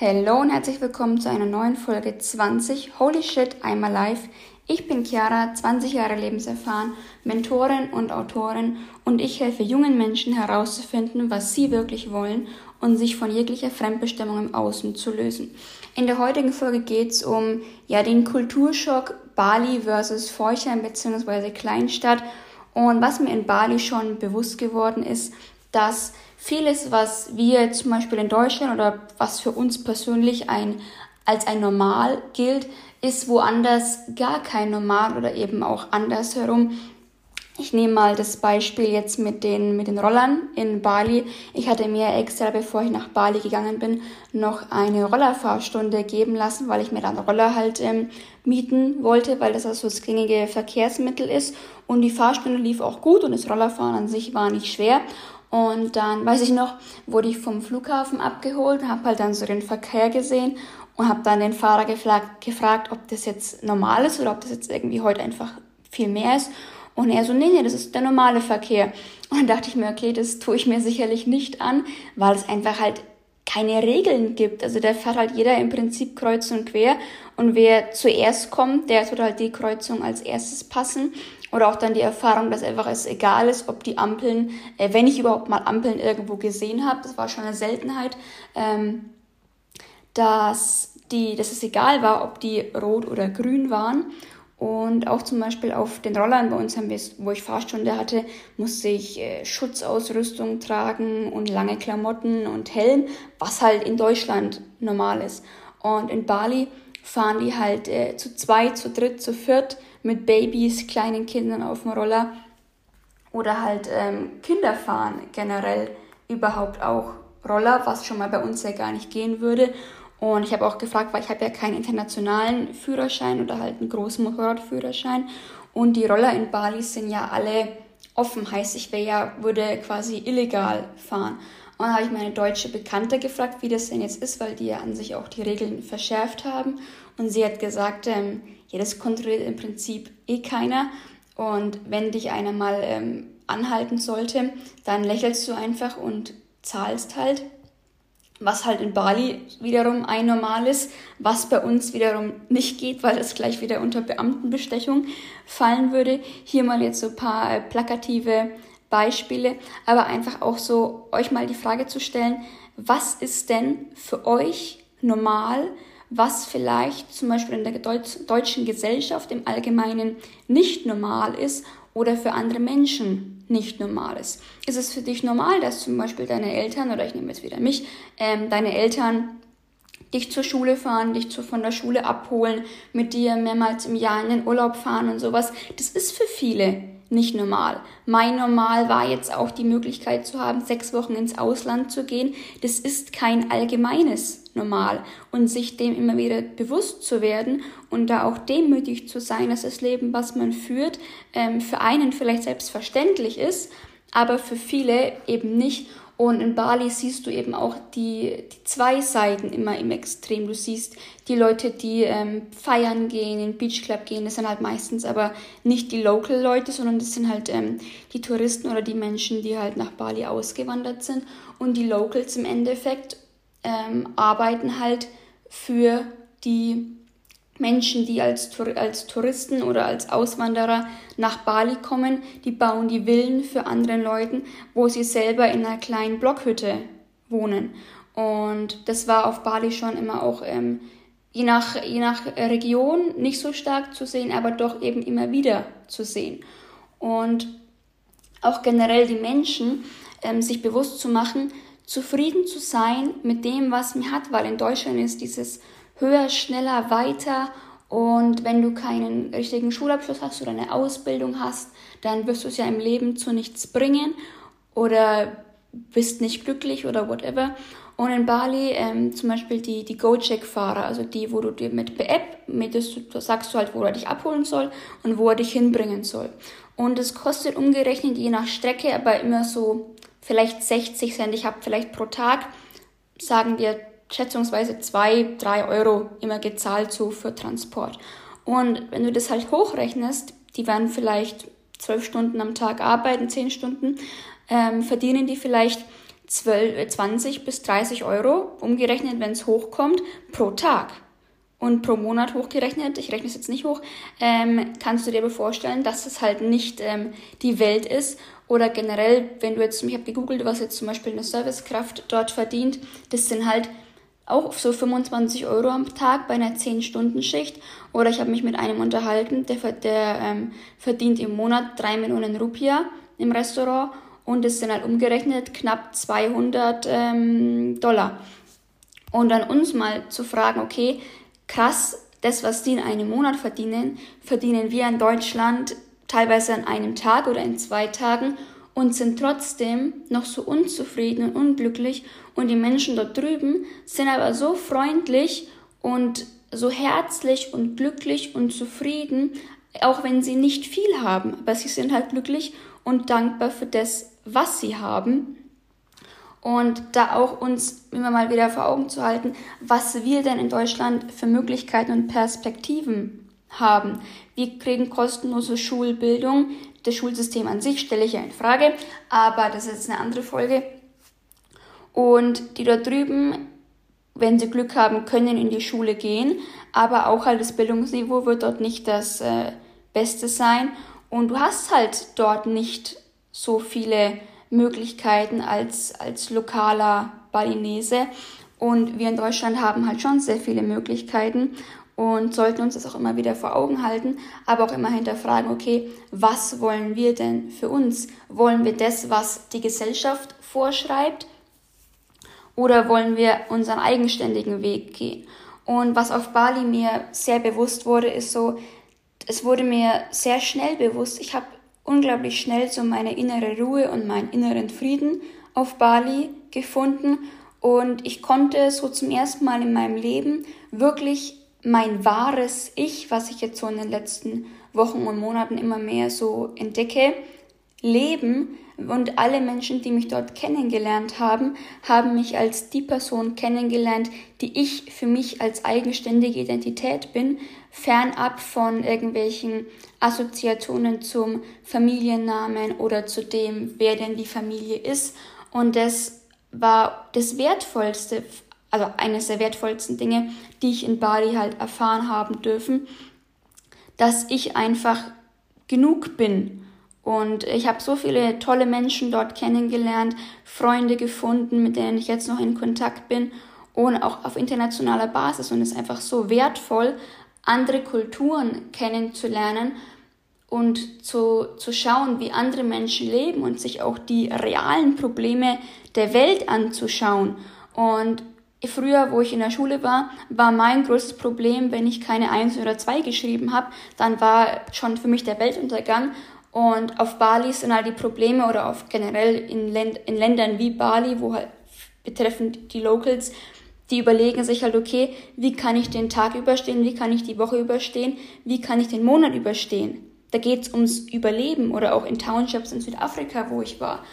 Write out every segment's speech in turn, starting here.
Hallo und herzlich willkommen zu einer neuen Folge 20 Holy Shit, I'm Alive. Ich bin Chiara, 20 Jahre lebenserfahren, Mentorin und Autorin und ich helfe jungen Menschen herauszufinden, was sie wirklich wollen und sich von jeglicher Fremdbestimmung im Außen zu lösen. In der heutigen Folge geht es um ja, den Kulturschock Bali versus Forchheim bzw. Kleinstadt und was mir in Bali schon bewusst geworden ist, dass vieles, was wir zum Beispiel in Deutschland oder was für uns persönlich ein, als ein Normal gilt, ist woanders gar kein Normal oder eben auch andersherum. Ich nehme mal das Beispiel jetzt mit den, mit den Rollern in Bali. Ich hatte mir extra, bevor ich nach Bali gegangen bin, noch eine Rollerfahrstunde geben lassen, weil ich mir dann Roller halt ähm, mieten wollte, weil das also das gängige Verkehrsmittel ist. Und die Fahrstunde lief auch gut und das Rollerfahren an sich war nicht schwer. Und dann, weiß ich noch, wurde ich vom Flughafen abgeholt, habe halt dann so den Verkehr gesehen und habe dann den Fahrer gefragt, gefragt, ob das jetzt normal ist oder ob das jetzt irgendwie heute einfach viel mehr ist. Und er so, nee, nee, das ist der normale Verkehr. Und dann dachte ich mir, okay, das tue ich mir sicherlich nicht an, weil es einfach halt keine Regeln gibt. Also da fährt halt jeder im Prinzip kreuz und quer. Und wer zuerst kommt, der tut halt die Kreuzung als erstes passen. Oder auch dann die Erfahrung, dass einfach es egal ist, ob die Ampeln, äh, wenn ich überhaupt mal Ampeln irgendwo gesehen habe, das war schon eine Seltenheit, ähm, dass, die, dass es egal war, ob die rot oder grün waren. Und auch zum Beispiel auf den Rollern bei uns haben wir, wo ich Fahrstunde hatte, musste ich äh, Schutzausrüstung tragen und lange Klamotten und Helm, was halt in Deutschland normal ist. Und in Bali fahren die halt äh, zu zwei, zu dritt, zu viert mit Babys, kleinen Kindern auf dem Roller oder halt ähm, Kinder fahren generell überhaupt auch Roller, was schon mal bei uns ja gar nicht gehen würde. Und ich habe auch gefragt, weil ich habe ja keinen internationalen Führerschein oder halt einen großen Motorradführerschein. Und die Roller in Bali sind ja alle offen, heißt ich wäre ja, würde quasi illegal fahren. Und dann habe ich meine deutsche Bekannte gefragt, wie das denn jetzt ist, weil die ja an sich auch die Regeln verschärft haben. Und sie hat gesagt, ähm, ja, das kontrolliert im Prinzip eh keiner. Und wenn dich einer mal ähm, anhalten sollte, dann lächelst du einfach und zahlst halt. Was halt in Bali wiederum ein Normal ist, was bei uns wiederum nicht geht, weil es gleich wieder unter Beamtenbestechung fallen würde. Hier mal jetzt so ein paar äh, plakative Beispiele, aber einfach auch so euch mal die Frage zu stellen, was ist denn für euch normal, was vielleicht zum Beispiel in der deutschen Gesellschaft im Allgemeinen nicht normal ist oder für andere Menschen nicht normal ist. Ist es für dich normal, dass zum Beispiel deine Eltern, oder ich nehme jetzt wieder mich, ähm, deine Eltern dich zur Schule fahren, dich zu, von der Schule abholen, mit dir mehrmals im Jahr in den Urlaub fahren und sowas? Das ist für viele nicht normal. Mein Normal war jetzt auch die Möglichkeit zu haben, sechs Wochen ins Ausland zu gehen. Das ist kein allgemeines Normal. Und sich dem immer wieder bewusst zu werden und da auch demütig zu sein, dass das Leben, was man führt, ähm, für einen vielleicht selbstverständlich ist, aber für viele eben nicht. Und in Bali siehst du eben auch die, die zwei Seiten immer im Extrem. Du siehst die Leute, die ähm, feiern gehen, in den Beachclub gehen, das sind halt meistens aber nicht die Local-Leute, sondern das sind halt ähm, die Touristen oder die Menschen, die halt nach Bali ausgewandert sind. Und die Locals im Endeffekt ähm, arbeiten halt für die Menschen, die als, als Touristen oder als Auswanderer nach Bali kommen, die bauen die Villen für andere Leute, wo sie selber in einer kleinen Blockhütte wohnen. Und das war auf Bali schon immer auch ähm, je, nach, je nach Region nicht so stark zu sehen, aber doch eben immer wieder zu sehen. Und auch generell die Menschen ähm, sich bewusst zu machen, zufrieden zu sein mit dem, was man hat, weil in Deutschland ist dieses höher, schneller, weiter. Und wenn du keinen richtigen Schulabschluss hast oder eine Ausbildung hast, dann wirst du es ja im Leben zu nichts bringen oder bist nicht glücklich oder whatever. Und in Bali ähm, zum Beispiel die, die Gojek-Fahrer, also die, wo du dir mit per App, mit das, du sagst du halt, wo er dich abholen soll und wo er dich hinbringen soll. Und es kostet umgerechnet je nach Strecke, aber immer so vielleicht 60 Cent. Ich habe vielleicht pro Tag, sagen wir schätzungsweise zwei, drei Euro immer gezahlt so für Transport. Und wenn du das halt hochrechnest, die werden vielleicht zwölf Stunden am Tag arbeiten, zehn Stunden, ähm, verdienen die vielleicht 12, 20 bis 30 Euro, umgerechnet, wenn es hochkommt, pro Tag. Und pro Monat hochgerechnet, ich rechne es jetzt nicht hoch, ähm, kannst du dir aber vorstellen, dass es halt nicht ähm, die Welt ist. Oder generell, wenn du jetzt, ich habe gegoogelt, was jetzt zum Beispiel eine Servicekraft dort verdient, das sind halt auch so 25 Euro am Tag bei einer 10-Stunden-Schicht. Oder ich habe mich mit einem unterhalten, der, der ähm, verdient im Monat 3 Millionen Rupia im Restaurant und es sind halt umgerechnet knapp 200 ähm, Dollar. Und dann uns mal zu fragen, okay, krass, das, was die in einem Monat verdienen, verdienen wir in Deutschland teilweise an einem Tag oder in zwei Tagen und sind trotzdem noch so unzufrieden und unglücklich und die Menschen dort drüben sind aber so freundlich und so herzlich und glücklich und zufrieden, auch wenn sie nicht viel haben, aber sie sind halt glücklich und dankbar für das, was sie haben. Und da auch uns immer mal wieder vor Augen zu halten, was wir denn in Deutschland für Möglichkeiten und Perspektiven haben. Wir kriegen kostenlose Schulbildung. Das Schulsystem an sich stelle ich ja in Frage, aber das ist jetzt eine andere Folge. Und die dort drüben, wenn sie Glück haben, können in die Schule gehen, aber auch halt das Bildungsniveau wird dort nicht das äh, Beste sein. Und du hast halt dort nicht so viele Möglichkeiten als, als lokaler Balinese. Und wir in Deutschland haben halt schon sehr viele Möglichkeiten und sollten uns das auch immer wieder vor Augen halten, aber auch immer hinterfragen, okay, was wollen wir denn für uns? Wollen wir das, was die Gesellschaft vorschreibt? Oder wollen wir unseren eigenständigen Weg gehen? Und was auf Bali mir sehr bewusst wurde, ist so, es wurde mir sehr schnell bewusst, ich habe unglaublich schnell so meine innere Ruhe und meinen inneren Frieden auf Bali gefunden und ich konnte so zum ersten Mal in meinem Leben wirklich mein wahres Ich, was ich jetzt so in den letzten Wochen und Monaten immer mehr so entdecke, leben. Und alle Menschen, die mich dort kennengelernt haben, haben mich als die Person kennengelernt, die ich für mich als eigenständige Identität bin, fernab von irgendwelchen Assoziationen zum Familiennamen oder zu dem, wer denn die Familie ist. Und das war das Wertvollste, also eines der wertvollsten Dinge, die ich in Bali halt erfahren haben dürfen, dass ich einfach genug bin. Und ich habe so viele tolle Menschen dort kennengelernt, Freunde gefunden, mit denen ich jetzt noch in Kontakt bin und auch auf internationaler Basis. Und es ist einfach so wertvoll, andere Kulturen kennenzulernen und zu, zu schauen, wie andere Menschen leben und sich auch die realen Probleme der Welt anzuschauen. Und früher, wo ich in der Schule war, war mein größtes Problem, wenn ich keine Eins oder Zwei geschrieben habe, dann war schon für mich der Weltuntergang. Und auf Bali sind halt die Probleme oder auf generell in, Länd in Ländern wie Bali, wo halt betreffend die Locals die überlegen sich halt, okay, wie kann ich den Tag überstehen, wie kann ich die Woche überstehen, wie kann ich den Monat überstehen. Da geht's ums Überleben oder auch in Townships in Südafrika, wo ich war.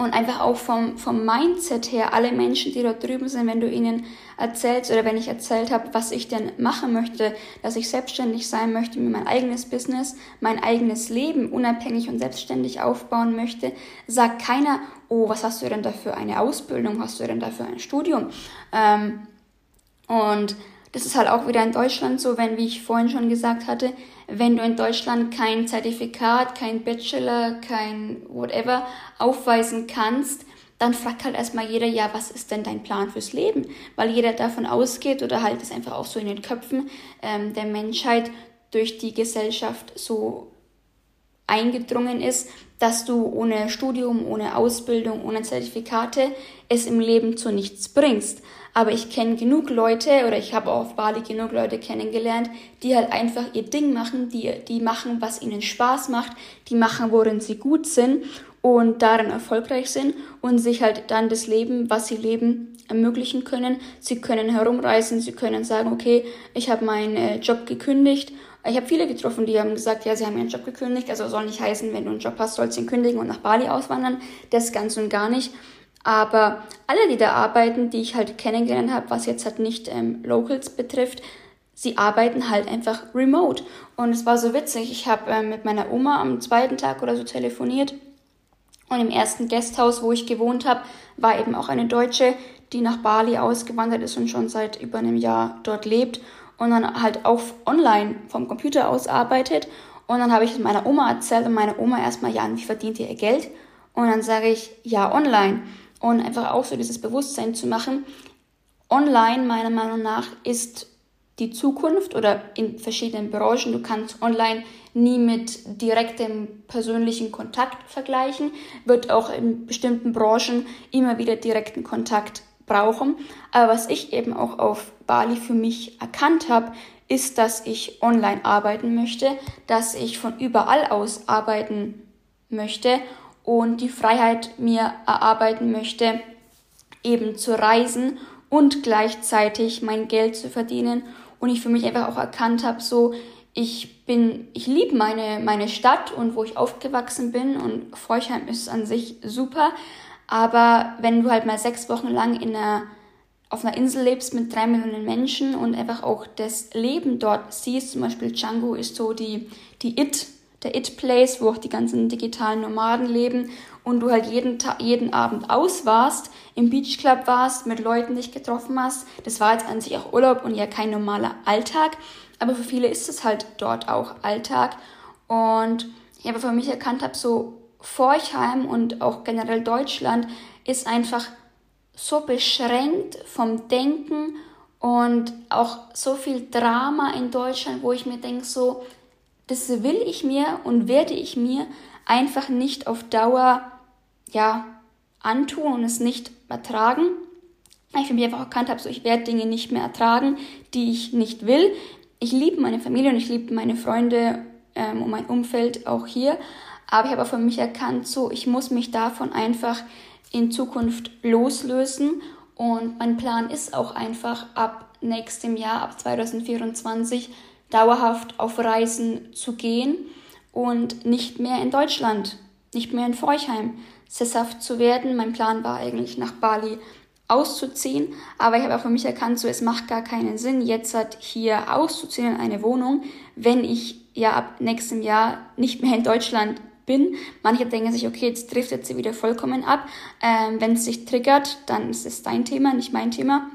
Und einfach auch vom, vom Mindset her, alle Menschen, die dort drüben sind, wenn du ihnen erzählst oder wenn ich erzählt habe, was ich denn machen möchte, dass ich selbstständig sein möchte, mir mein eigenes Business, mein eigenes Leben unabhängig und selbstständig aufbauen möchte, sagt keiner, oh, was hast du denn da für eine Ausbildung, hast du denn da für ein Studium? Ähm, und das ist halt auch wieder in Deutschland so, wenn, wie ich vorhin schon gesagt hatte, wenn du in Deutschland kein Zertifikat, kein Bachelor, kein whatever aufweisen kannst, dann fragt halt erstmal jeder, ja, was ist denn dein Plan fürs Leben? Weil jeder davon ausgeht oder halt es einfach auch so in den Köpfen ähm, der Menschheit durch die Gesellschaft so eingedrungen ist, dass du ohne Studium, ohne Ausbildung, ohne Zertifikate es im Leben zu nichts bringst. Aber ich kenne genug Leute oder ich habe auf Bali genug Leute kennengelernt, die halt einfach ihr Ding machen, die, die machen, was ihnen Spaß macht, die machen, worin sie gut sind und darin erfolgreich sind und sich halt dann das Leben, was sie leben, ermöglichen können. Sie können herumreisen, sie können sagen, okay, ich habe meinen äh, Job gekündigt ich habe viele getroffen, die haben gesagt, ja, sie haben ihren Job gekündigt. Also soll nicht heißen, wenn du einen Job hast, sollst du ihn kündigen und nach Bali auswandern. Das ganz und gar nicht. Aber alle, die da arbeiten, die ich halt kennengelernt habe, was jetzt halt nicht ähm, Locals betrifft, sie arbeiten halt einfach remote. Und es war so witzig. Ich habe ähm, mit meiner Oma am zweiten Tag oder so telefoniert Und im ersten Gasthaus, wo ich gewohnt habe, war eben auch eine Deutsche, die nach Bali ausgewandert ist und schon seit über einem Jahr dort lebt und dann halt auch online vom Computer aus arbeitet. Und dann habe ich es meiner Oma erzählt und meine Oma erstmal, ja, wie verdient ihr ihr Geld? Und dann sage ich, ja, online. Und einfach auch so dieses Bewusstsein zu machen, online meiner Meinung nach ist die Zukunft oder in verschiedenen Branchen. Du kannst online nie mit direktem persönlichen Kontakt vergleichen, wird auch in bestimmten Branchen immer wieder direkten Kontakt brauchen. Aber was ich eben auch auf Bali für mich erkannt habe, ist, dass ich online arbeiten möchte, dass ich von überall aus arbeiten möchte und die Freiheit mir erarbeiten möchte, eben zu reisen und gleichzeitig mein Geld zu verdienen und ich für mich einfach auch erkannt habe, so ich bin, ich liebe meine, meine Stadt und wo ich aufgewachsen bin und Forchheim ist an sich super, aber wenn du halt mal sechs Wochen lang in einer, auf einer Insel lebst mit drei Millionen Menschen und einfach auch das Leben dort siehst, zum Beispiel Django ist so die, die It, der It-Place, wo auch die ganzen digitalen Nomaden leben und du halt jeden, Tag, jeden Abend aus warst, im Beachclub warst, mit Leuten dich getroffen hast. Das war jetzt an sich auch Urlaub und ja kein normaler Alltag, aber für viele ist es halt dort auch Alltag. Und ich habe für mich erkannt habe, so Forchheim und auch generell Deutschland ist einfach so beschränkt vom Denken und auch so viel Drama in Deutschland, wo ich mir denke, so, das will ich mir und werde ich mir einfach nicht auf Dauer ja, antun und es nicht ertragen. Ich für mich einfach erkannt habe, so ich werde Dinge nicht mehr ertragen, die ich nicht will. Ich liebe meine Familie und ich liebe meine Freunde ähm, und mein Umfeld auch hier. Aber ich habe auch für mich erkannt, so ich muss mich davon einfach in Zukunft loslösen. Und mein Plan ist auch einfach ab nächstem Jahr, ab 2024, dauerhaft auf Reisen zu gehen und nicht mehr in Deutschland, nicht mehr in Forchheim sesshaft zu werden. Mein Plan war eigentlich nach Bali auszuziehen, aber ich habe auch für mich erkannt, so es macht gar keinen Sinn, jetzt halt hier auszuziehen in eine Wohnung, wenn ich ja ab nächstem Jahr nicht mehr in Deutschland bin. Manche denken sich, okay, jetzt driftet sie wieder vollkommen ab. Ähm, wenn es sich triggert, dann ist es dein Thema, nicht mein Thema.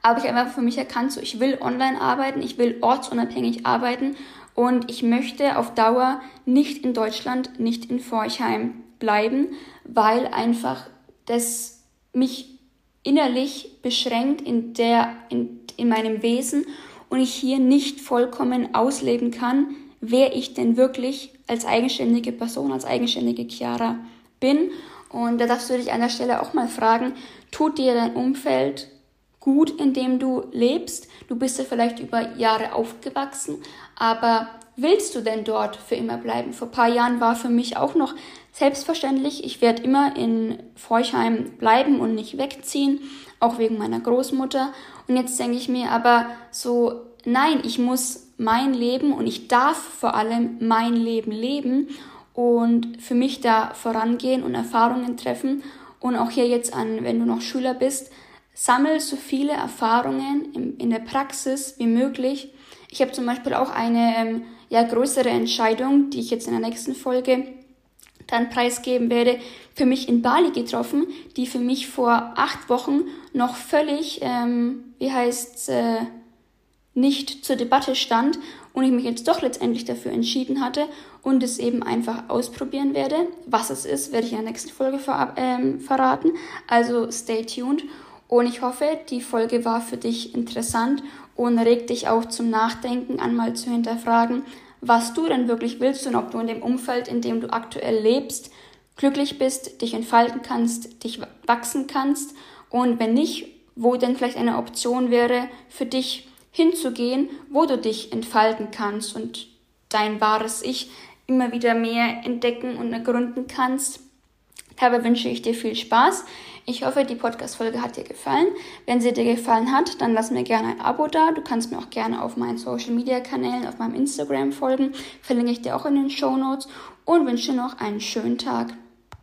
Aber ich habe einfach für mich erkannt, so ich will online arbeiten, ich will ortsunabhängig arbeiten und ich möchte auf Dauer nicht in Deutschland, nicht in Forchheim bleiben, weil einfach das mich innerlich beschränkt in der, in, in meinem Wesen und ich hier nicht vollkommen ausleben kann, wer ich denn wirklich als eigenständige Person, als eigenständige Chiara bin. Und da darfst du dich an der Stelle auch mal fragen, tut dir dein Umfeld gut, in dem du lebst? Du bist ja vielleicht über Jahre aufgewachsen, aber willst du denn dort für immer bleiben? Vor paar Jahren war für mich auch noch selbstverständlich, ich werde immer in Forchheim bleiben und nicht wegziehen, auch wegen meiner Großmutter. Und jetzt denke ich mir aber so, nein, ich muss mein Leben und ich darf vor allem mein Leben leben und für mich da vorangehen und Erfahrungen treffen. Und auch hier jetzt an, wenn du noch Schüler bist, sammel so viele Erfahrungen in, der Praxis wie möglich. Ich habe zum Beispiel auch eine ähm, ja, größere Entscheidung, die ich jetzt in der nächsten Folge dann preisgeben werde, für mich in Bali getroffen, die für mich vor acht Wochen noch völlig, ähm, wie heißt äh, nicht zur Debatte stand und ich mich jetzt doch letztendlich dafür entschieden hatte und es eben einfach ausprobieren werde. Was es ist, werde ich in der nächsten Folge ver ähm, verraten. Also stay tuned. Und ich hoffe, die Folge war für dich interessant und regt dich auch zum Nachdenken an, mal zu hinterfragen, was du denn wirklich willst und ob du in dem Umfeld, in dem du aktuell lebst, glücklich bist, dich entfalten kannst, dich wachsen kannst und wenn nicht, wo denn vielleicht eine Option wäre für dich hinzugehen, wo du dich entfalten kannst und dein wahres Ich immer wieder mehr entdecken und ergründen kannst. Dabei wünsche ich dir viel Spaß. Ich hoffe, die Podcast-Folge hat dir gefallen. Wenn sie dir gefallen hat, dann lass mir gerne ein Abo da. Du kannst mir auch gerne auf meinen Social-Media-Kanälen, auf meinem Instagram folgen. Verlinke ich dir auch in den Show Notes und wünsche noch einen schönen Tag.